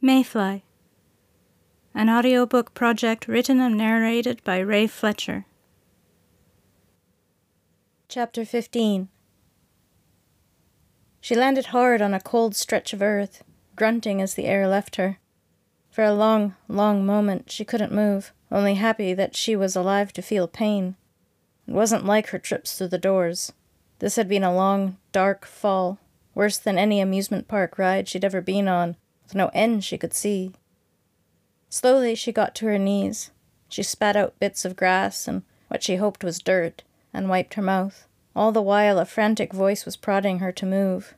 Mayfly, an audiobook project written and narrated by Ray Fletcher. Chapter 15 She landed hard on a cold stretch of earth, grunting as the air left her. For a long, long moment she couldn't move, only happy that she was alive to feel pain. It wasn't like her trips through the doors. This had been a long, dark fall, worse than any amusement park ride she'd ever been on with no end she could see. Slowly she got to her knees. She spat out bits of grass and what she hoped was dirt, and wiped her mouth. All the while a frantic voice was prodding her to move.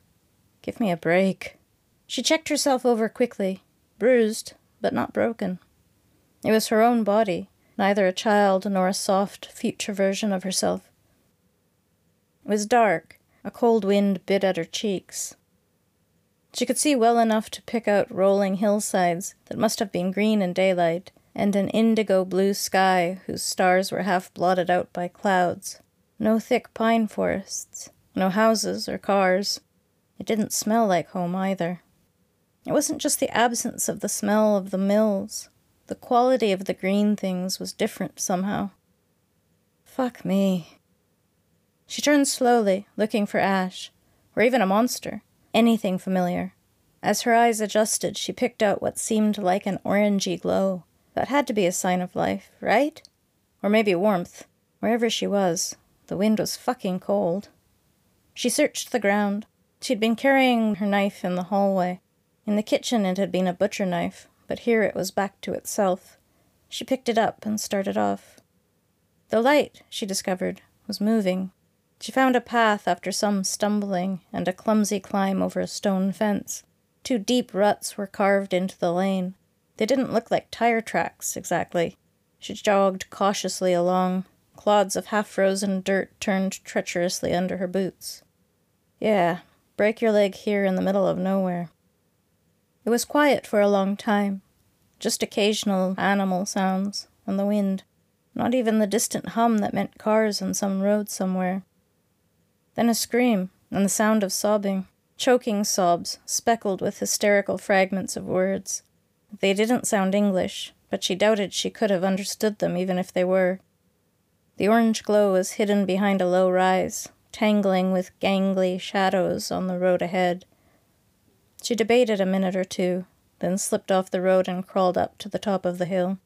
Give me a break. She checked herself over quickly, bruised, but not broken. It was her own body, neither a child nor a soft, future version of herself. It was dark. A cold wind bit at her cheeks. She could see well enough to pick out rolling hillsides that must have been green in daylight, and an indigo blue sky whose stars were half blotted out by clouds. No thick pine forests, no houses or cars. It didn't smell like home either. It wasn't just the absence of the smell of the mills. The quality of the green things was different somehow. Fuck me. She turned slowly, looking for Ash, or even a monster anything familiar. As her eyes adjusted, she picked out what seemed like an orangey glow. That had to be a sign of life, right? Or maybe warmth. Wherever she was, the wind was fucking cold. She searched the ground. She'd been carrying her knife in the hallway. In the kitchen, it had been a butcher knife, but here it was back to itself. She picked it up and started off. The light, she discovered, was moving. She found a path after some stumbling and a clumsy climb over a stone fence. Two deep ruts were carved into the lane. They didn't look like tire tracks, exactly. She jogged cautiously along. Clods of half frozen dirt turned treacherously under her boots. Yeah, break your leg here in the middle of nowhere. It was quiet for a long time. Just occasional animal sounds and the wind. Not even the distant hum that meant cars on some road somewhere. Then a scream, and the sound of sobbing, choking sobs, speckled with hysterical fragments of words. They didn't sound English, but she doubted she could have understood them even if they were. The orange glow was hidden behind a low rise, tangling with gangly shadows on the road ahead. She debated a minute or two, then slipped off the road and crawled up to the top of the hill.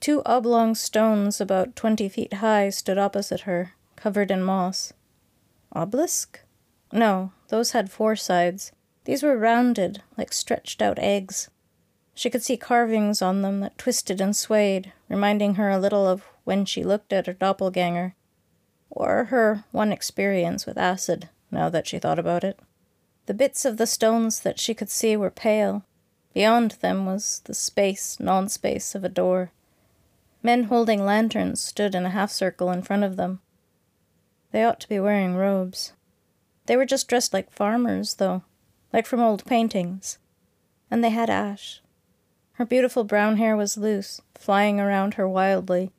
Two oblong stones about twenty feet high stood opposite her, covered in moss. Obelisk? No, those had four sides. These were rounded, like stretched out eggs. She could see carvings on them that twisted and swayed, reminding her a little of when she looked at her doppelganger, or her one experience with acid, now that she thought about it. The bits of the stones that she could see were pale. Beyond them was the space, non space of a door. Men holding lanterns stood in a half circle in front of them. They ought to be wearing robes. They were just dressed like farmers, though, like from old paintings. And they had Ash. Her beautiful brown hair was loose, flying around her wildly.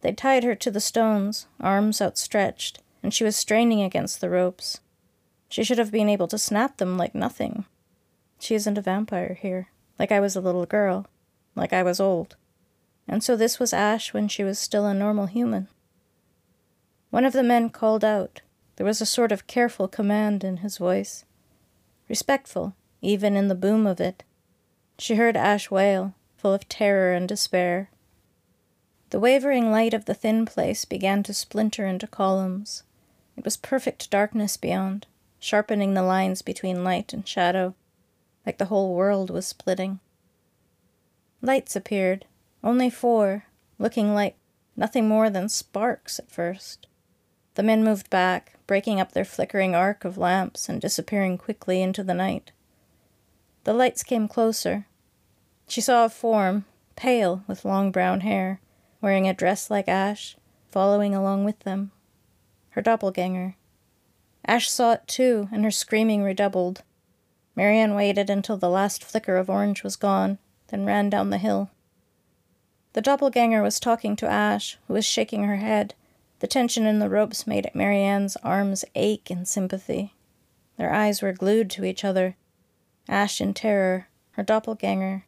They tied her to the stones, arms outstretched, and she was straining against the ropes. She should have been able to snap them like nothing. She isn't a vampire here, like I was a little girl, like I was old. And so this was Ash when she was still a normal human. One of the men called out. There was a sort of careful command in his voice. Respectful, even in the boom of it. She heard Ash wail, full of terror and despair. The wavering light of the thin place began to splinter into columns. It was perfect darkness beyond, sharpening the lines between light and shadow, like the whole world was splitting. Lights appeared, only four, looking like nothing more than sparks at first. The men moved back, breaking up their flickering arc of lamps and disappearing quickly into the night. The lights came closer. She saw a form, pale, with long brown hair, wearing a dress like Ash, following along with them. Her doppelganger. Ash saw it too, and her screaming redoubled. Marianne waited until the last flicker of orange was gone, then ran down the hill. The doppelganger was talking to Ash, who was shaking her head, the tension in the ropes made Marianne's arms ache in sympathy. Their eyes were glued to each other. Ash in terror, her doppelganger.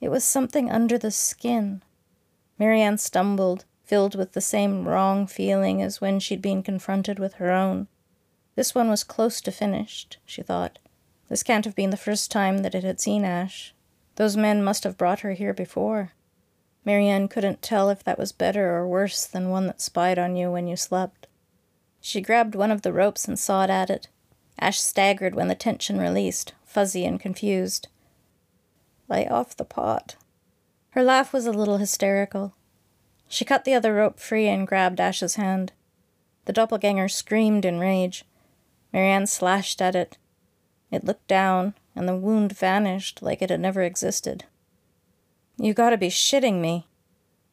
It was something under the skin. Marianne stumbled, filled with the same wrong feeling as when she'd been confronted with her own. This one was close to finished, she thought. This can't have been the first time that it had seen Ash. Those men must have brought her here before. Marianne couldn't tell if that was better or worse than one that spied on you when you slept. She grabbed one of the ropes and sawed at it. Ash staggered when the tension released, fuzzy and confused. Lay off the pot. Her laugh was a little hysterical. She cut the other rope free and grabbed Ash's hand. The doppelganger screamed in rage. Marianne slashed at it. It looked down, and the wound vanished like it had never existed. You gotta be shitting me.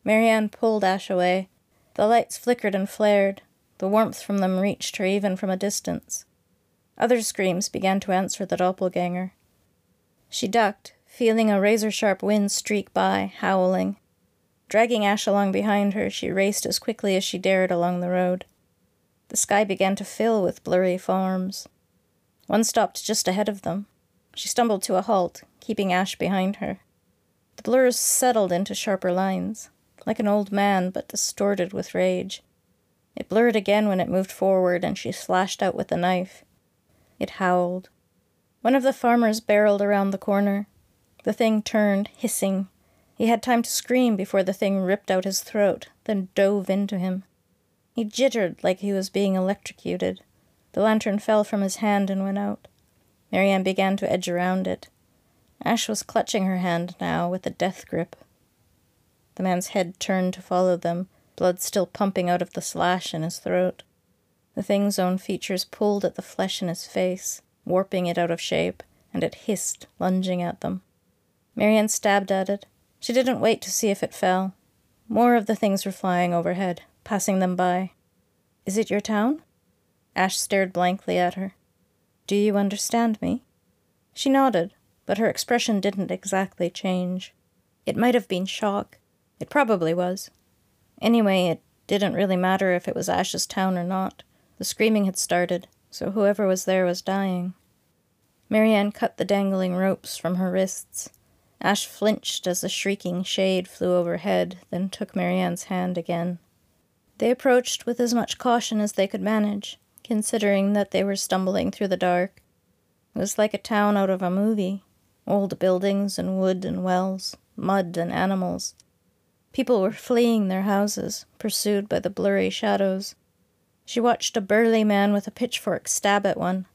Marianne pulled Ash away. The lights flickered and flared. The warmth from them reached her even from a distance. Other screams began to answer the doppelganger. She ducked, feeling a razor sharp wind streak by, howling. Dragging Ash along behind her, she raced as quickly as she dared along the road. The sky began to fill with blurry forms. One stopped just ahead of them. She stumbled to a halt, keeping Ash behind her. The blurs settled into sharper lines, like an old man, but distorted with rage. It blurred again when it moved forward, and she slashed out with the knife. It howled. One of the farmers barreled around the corner. The thing turned, hissing. He had time to scream before the thing ripped out his throat, then dove into him. He jittered like he was being electrocuted. The lantern fell from his hand and went out. Marianne began to edge around it. Ash was clutching her hand now with a death grip. The man's head turned to follow them, blood still pumping out of the slash in his throat. The thing's own features pulled at the flesh in his face, warping it out of shape, and it hissed, lunging at them. Marianne stabbed at it. She didn't wait to see if it fell. More of the things were flying overhead passing them by. Is it your town? Ash stared blankly at her. Do you understand me? She nodded, but her expression didn't exactly change. It might have been shock. It probably was. Anyway, it didn't really matter if it was Ash's town or not. The screaming had started, so whoever was there was dying. Marianne cut the dangling ropes from her wrists. Ash flinched as the shrieking shade flew overhead, then took Marianne's hand again. They approached with as much caution as they could manage, considering that they were stumbling through the dark. It was like a town out of a movie old buildings and wood and wells, mud and animals. People were fleeing their houses, pursued by the blurry shadows. She watched a burly man with a pitchfork stab at one.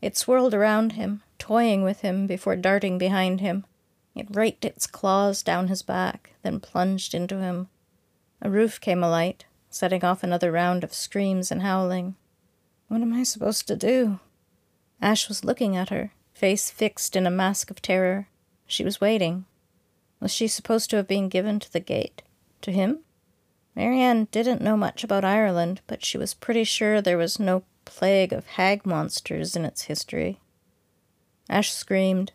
It swirled around him, toying with him before darting behind him. It raked its claws down his back, then plunged into him. A roof came alight, setting off another round of screams and howling. What am I supposed to do? Ash was looking at her, face fixed in a mask of terror. She was waiting. Was she supposed to have been given to the gate? To him? Marianne didn't know much about Ireland, but she was pretty sure there was no plague of hag monsters in its history. Ash screamed.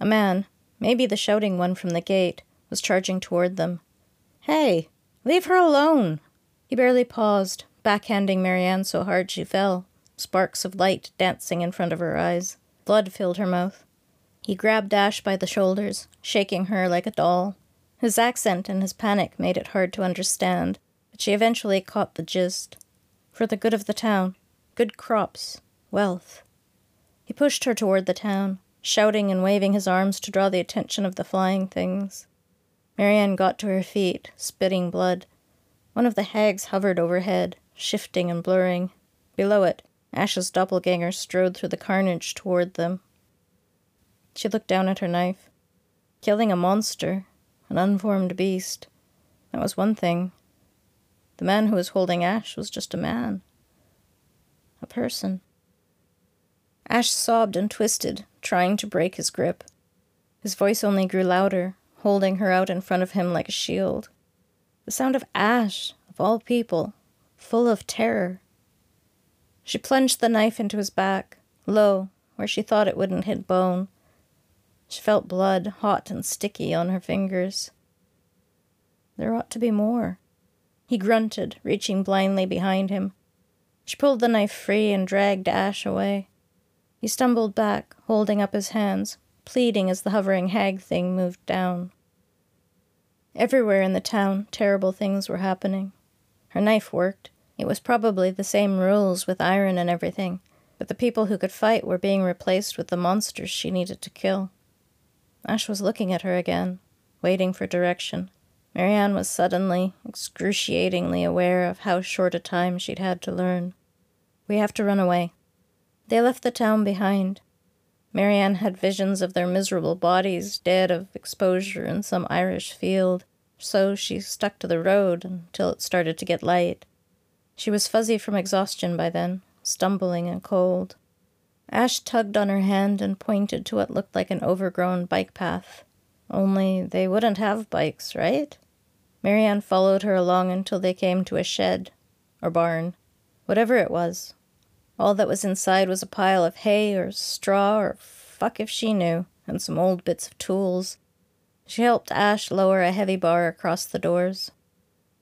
A man, maybe the shouting one from the gate, was charging toward them. Hey, leave her alone! He barely paused, backhanding Marianne so hard she fell, sparks of light dancing in front of her eyes. Blood filled her mouth. He grabbed Ash by the shoulders, shaking her like a doll. His accent and his panic made it hard to understand, but she eventually caught the gist. For the good of the town, good crops, wealth. He pushed her toward the town, shouting and waving his arms to draw the attention of the flying things. Marianne got to her feet, spitting blood. One of the hags hovered overhead, shifting and blurring. Below it, Ash's doppelganger strode through the carnage toward them. She looked down at her knife. Killing a monster, an unformed beast, that was one thing. The man who was holding Ash was just a man. A person. Ash sobbed and twisted, trying to break his grip. His voice only grew louder, holding her out in front of him like a shield. The sound of Ash, of all people, full of terror. She plunged the knife into his back, low, where she thought it wouldn't hit bone. She felt blood, hot and sticky, on her fingers. There ought to be more. He grunted, reaching blindly behind him. She pulled the knife free and dragged Ash away. He stumbled back, holding up his hands. pleading as the hovering hag thing moved down. Everywhere in the town, terrible things were happening. Her knife worked. It was probably the same rules with iron and everything, but the people who could fight were being replaced with the monsters she needed to kill. Ash was looking at her again, waiting for direction. Marianne was suddenly, excruciatingly aware of how short a time she'd had to learn. We have to run away. They left the town behind. Marianne had visions of their miserable bodies dead of exposure in some Irish field, so she stuck to the road until it started to get light. She was fuzzy from exhaustion by then, stumbling and cold. Ash tugged on her hand and pointed to what looked like an overgrown bike path. Only they wouldn't have bikes, right? Marianne followed her along until they came to a shed, or barn, whatever it was. All that was inside was a pile of hay or straw or fuck if she knew, and some old bits of tools. She helped Ash lower a heavy bar across the doors.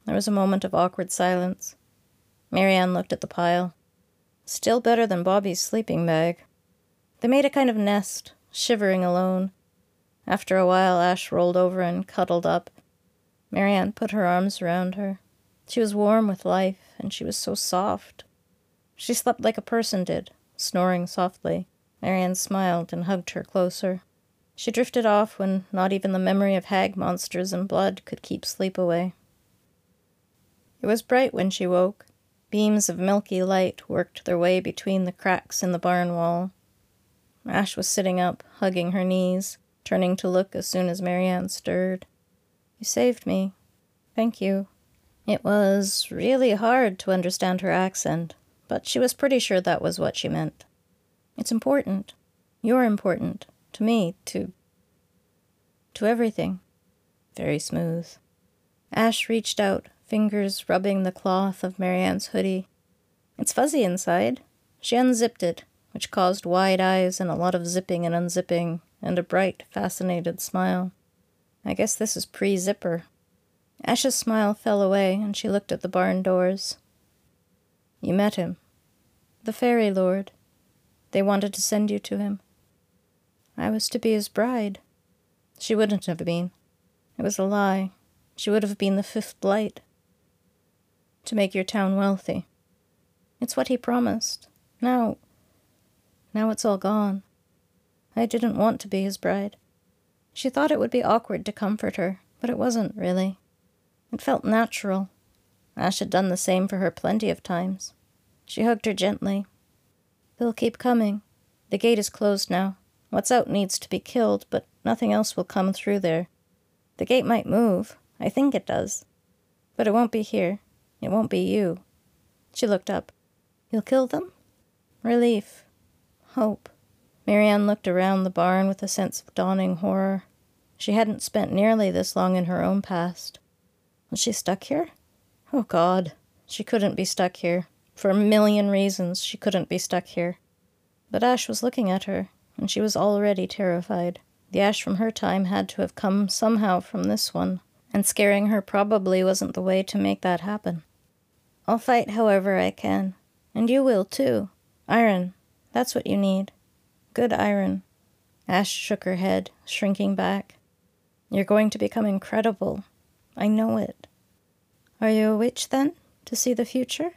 There was a moment of awkward silence. Marianne looked at the pile. Still better than Bobby's sleeping bag. They made a kind of nest, shivering alone. After a while, Ash rolled over and cuddled up. Marianne put her arms around her. She was warm with life, and she was so soft. She slept like a person did, snoring softly. Marianne smiled and hugged her closer. She drifted off when not even the memory of hag monsters and blood could keep sleep away. It was bright when she woke. Beams of milky light worked their way between the cracks in the barn wall. Ash was sitting up, hugging her knees, turning to look as soon as Marianne stirred. You saved me. Thank you. It was really hard to understand her accent, but she was pretty sure that was what she meant. It's important. You're important. To me, to. to everything. Very smooth. Ash reached out, fingers rubbing the cloth of Marianne's hoodie. It's fuzzy inside. She unzipped it, which caused wide eyes and a lot of zipping and unzipping, and a bright, fascinated smile. I guess this is pre zipper. Ash's smile fell away, and she looked at the barn doors. You met him. The fairy lord. They wanted to send you to him. I was to be his bride. She wouldn't have been. It was a lie. She would have been the fifth light to make your town wealthy. It's what he promised. Now, now it's all gone. I didn't want to be his bride. She thought it would be awkward to comfort her, but it wasn't really. It felt natural. Ash had done the same for her plenty of times. She hugged her gently. They'll keep coming. The gate is closed now. What's out needs to be killed, but nothing else will come through there. The gate might move. I think it does. But it won't be here. It won't be you. She looked up. You'll kill them? Relief. Hope. Marianne looked around the barn with a sense of dawning horror. She hadn't spent nearly this long in her own past. Was she stuck here? Oh, God. She couldn't be stuck here. For a million reasons, she couldn't be stuck here. But Ash was looking at her, and she was already terrified. The Ash from her time had to have come somehow from this one, and scaring her probably wasn't the way to make that happen. I'll fight however I can. And you will, too. Iron. That's what you need. Good iron. Ash shook her head, shrinking back. You're going to become incredible. I know it. Are you a witch, then, to see the future?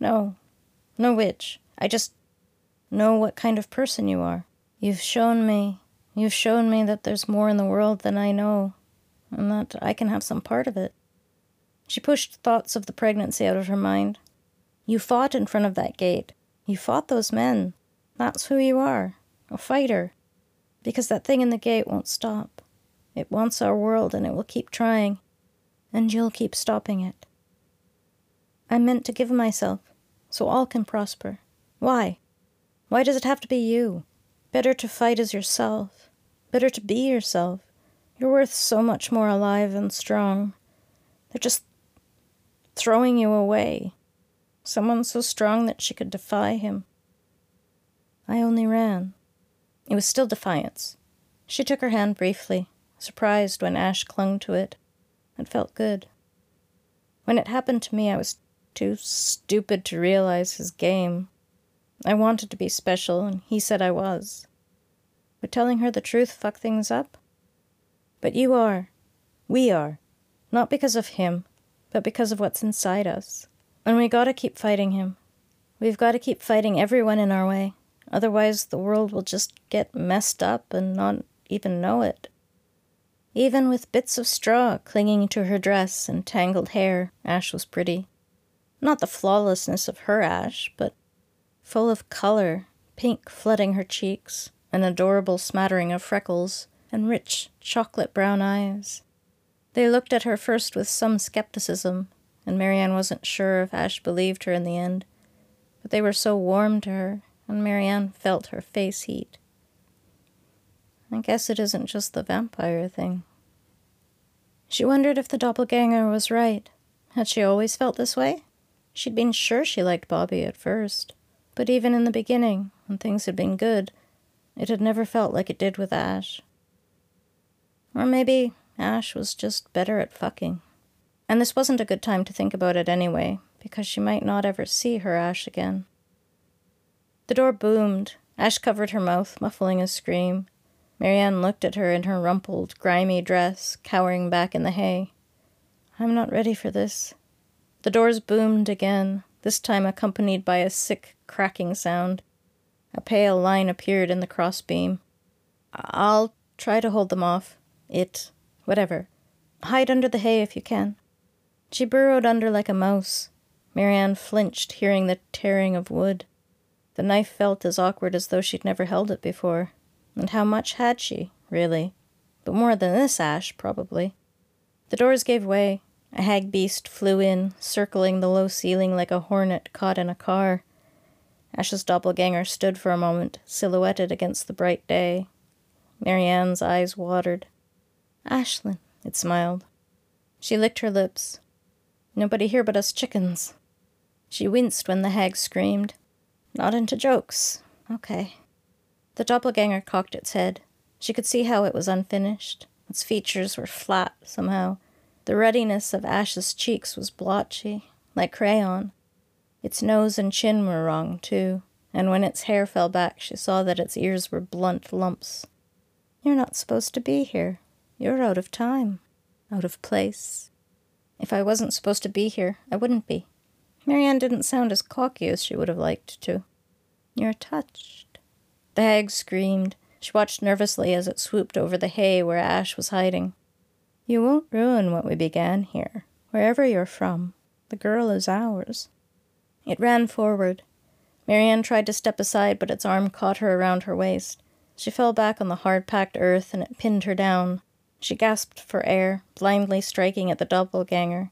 No. No witch. I just know what kind of person you are. You've shown me. You've shown me that there's more in the world than I know, and that I can have some part of it. She pushed thoughts of the pregnancy out of her mind. You fought in front of that gate. You fought those men. That's who you are a fighter. Because that thing in the gate won't stop. It wants our world and it will keep trying. And you'll keep stopping it. I meant to give myself so all can prosper. Why? Why does it have to be you? Better to fight as yourself. Better to be yourself. You're worth so much more alive and strong. They're just throwing you away. Someone so strong that she could defy him. I only ran. It was still defiance. She took her hand briefly, surprised when Ash clung to it. It felt good. When it happened to me, I was too stupid to realize his game. I wanted to be special, and he said I was. Would telling her the truth fuck things up? But you are. We are. Not because of him, but because of what's inside us. And we gotta keep fighting him. We've gotta keep fighting everyone in our way. Otherwise, the world will just get messed up and not even know it. Even with bits of straw clinging to her dress and tangled hair, Ash was pretty. Not the flawlessness of her Ash, but full of color, pink flooding her cheeks, an adorable smattering of freckles, and rich chocolate brown eyes. They looked at her first with some skepticism, and Marianne wasn't sure if Ash believed her in the end, but they were so warm to her, and Marianne felt her face heat. I guess it isn't just the vampire thing. She wondered if the doppelganger was right. Had she always felt this way? She'd been sure she liked Bobby at first, but even in the beginning, when things had been good, it had never felt like it did with Ash. Or maybe Ash was just better at fucking. And this wasn't a good time to think about it anyway, because she might not ever see her Ash again. The door boomed. Ash covered her mouth, muffling a scream. Marianne looked at her in her rumpled, grimy dress, cowering back in the hay. I'm not ready for this. The doors boomed again, this time accompanied by a sick, cracking sound. A pale line appeared in the crossbeam. I'll try to hold them off. It. Whatever. Hide under the hay if you can. She burrowed under like a mouse. Marianne flinched, hearing the tearing of wood. The knife felt as awkward as though she'd never held it before. And how much had she, really? But more than this ash, probably. The doors gave way. A hag beast flew in, circling the low ceiling like a hornet caught in a car. Ash's doppelganger stood for a moment, silhouetted against the bright day. Marianne's eyes watered. Ashlyn, it smiled. She licked her lips. Nobody here but us chickens. She winced when the hag screamed. Not into jokes. Okay. The doppelganger cocked its head. She could see how it was unfinished. Its features were flat, somehow. The ruddiness of Ash's cheeks was blotchy, like crayon. Its nose and chin were wrong, too, and when its hair fell back, she saw that its ears were blunt lumps. You're not supposed to be here. You're out of time, out of place. If I wasn't supposed to be here, I wouldn't be. Marianne didn't sound as cocky as she would have liked to. You're touched. The hag screamed. She watched nervously as it swooped over the hay where Ash was hiding. You won't ruin what we began here, wherever you're from. The girl is ours. It ran forward. Marianne tried to step aside, but its arm caught her around her waist. She fell back on the hard packed earth, and it pinned her down. She gasped for air, blindly striking at the doppelganger.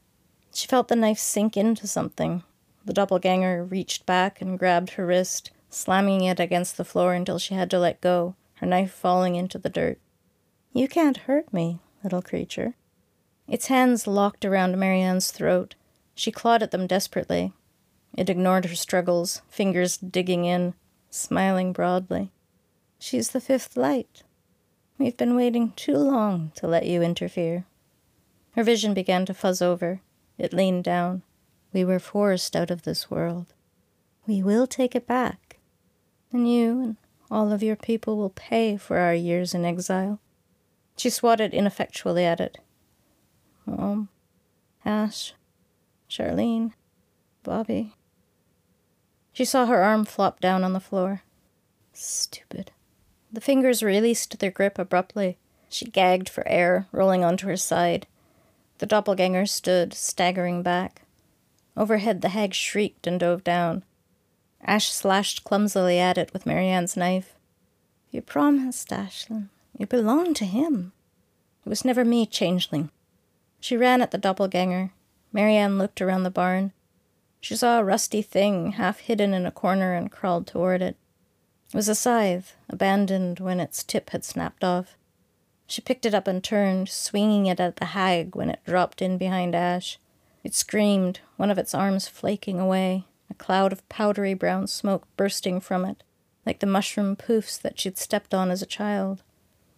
She felt the knife sink into something. The doppelganger reached back and grabbed her wrist, slamming it against the floor until she had to let go, her knife falling into the dirt. You can't hurt me, little creature. Its hands locked around Marianne's throat. She clawed at them desperately. It ignored her struggles, fingers digging in, smiling broadly. She's the fifth light. We've been waiting too long to let you interfere. Her vision began to fuzz over. It leaned down. We were forced out of this world. We will take it back. And you and all of your people will pay for our years in exile. She swatted ineffectually at it. Mom, Ash, Charlene, Bobby. She saw her arm flop down on the floor. Stupid. The fingers released their grip abruptly. She gagged for air, rolling onto her side. The doppelganger stood, staggering back. Overhead, the hag shrieked and dove down. Ash slashed clumsily at it with Marianne's knife. You promised, Ashlyn. You belong to him. It was never me, changeling. She ran at the doppelganger. Marianne looked around the barn. She saw a rusty thing half hidden in a corner and crawled toward it. Was a scythe, abandoned when its tip had snapped off. She picked it up and turned, swinging it at the hag when it dropped in behind Ash. It screamed, one of its arms flaking away, a cloud of powdery brown smoke bursting from it, like the mushroom poofs that she'd stepped on as a child.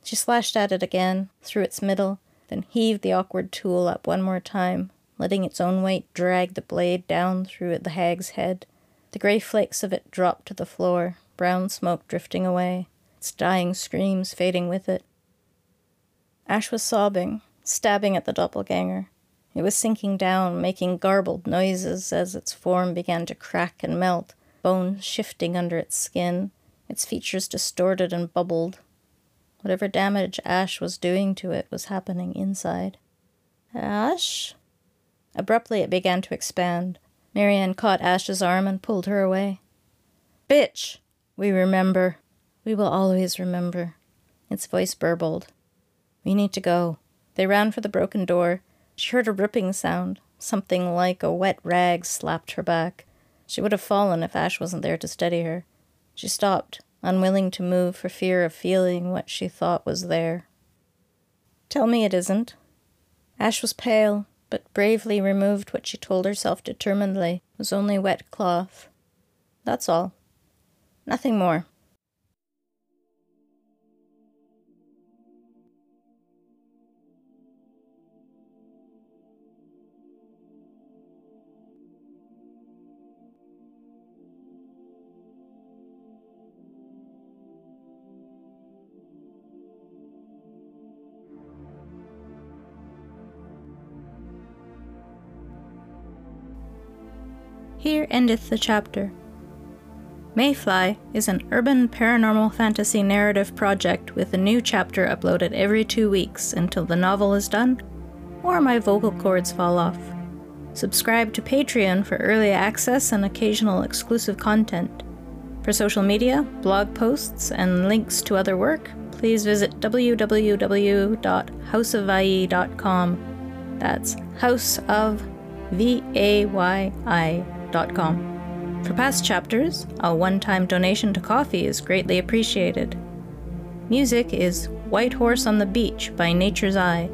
She slashed at it again, through its middle, then heaved the awkward tool up one more time, letting its own weight drag the blade down through the hag's head. The gray flakes of it dropped to the floor, brown smoke drifting away. its dying screams fading with it. Ash was sobbing, stabbing at the doppelganger. It was sinking down, making garbled noises as its form began to crack and melt, bones shifting under its skin, its features distorted and bubbled. Whatever damage Ash was doing to it was happening inside. Ash? Abruptly, it began to expand. Marianne caught Ash's arm and pulled her away. Bitch! We remember. We will always remember. Its voice burbled. We need to go. They ran for the broken door. She heard a ripping sound. Something like a wet rag slapped her back. She would have fallen if Ash wasn't there to steady her. She stopped, unwilling to move for fear of feeling what she thought was there. Tell me it isn't. Ash was pale, but bravely removed what she told herself determinedly was only wet cloth. That's all. Nothing more. Here endeth the chapter. Mayfly is an urban paranormal fantasy narrative project with a new chapter uploaded every two weeks until the novel is done or my vocal cords fall off. Subscribe to Patreon for early access and occasional exclusive content. For social media, blog posts, and links to other work, please visit www.houseofvayi.com. That's House of V A Y I for past chapters, a one time donation to Ko-fi is greatly appreciated. Music is White Horse on the Beach by Nature's Eye.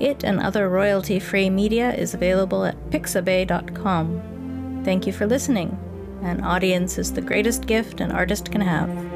It and other royalty free media is available at pixabay.com. Thank you for listening. An audience is the greatest gift an artist can have.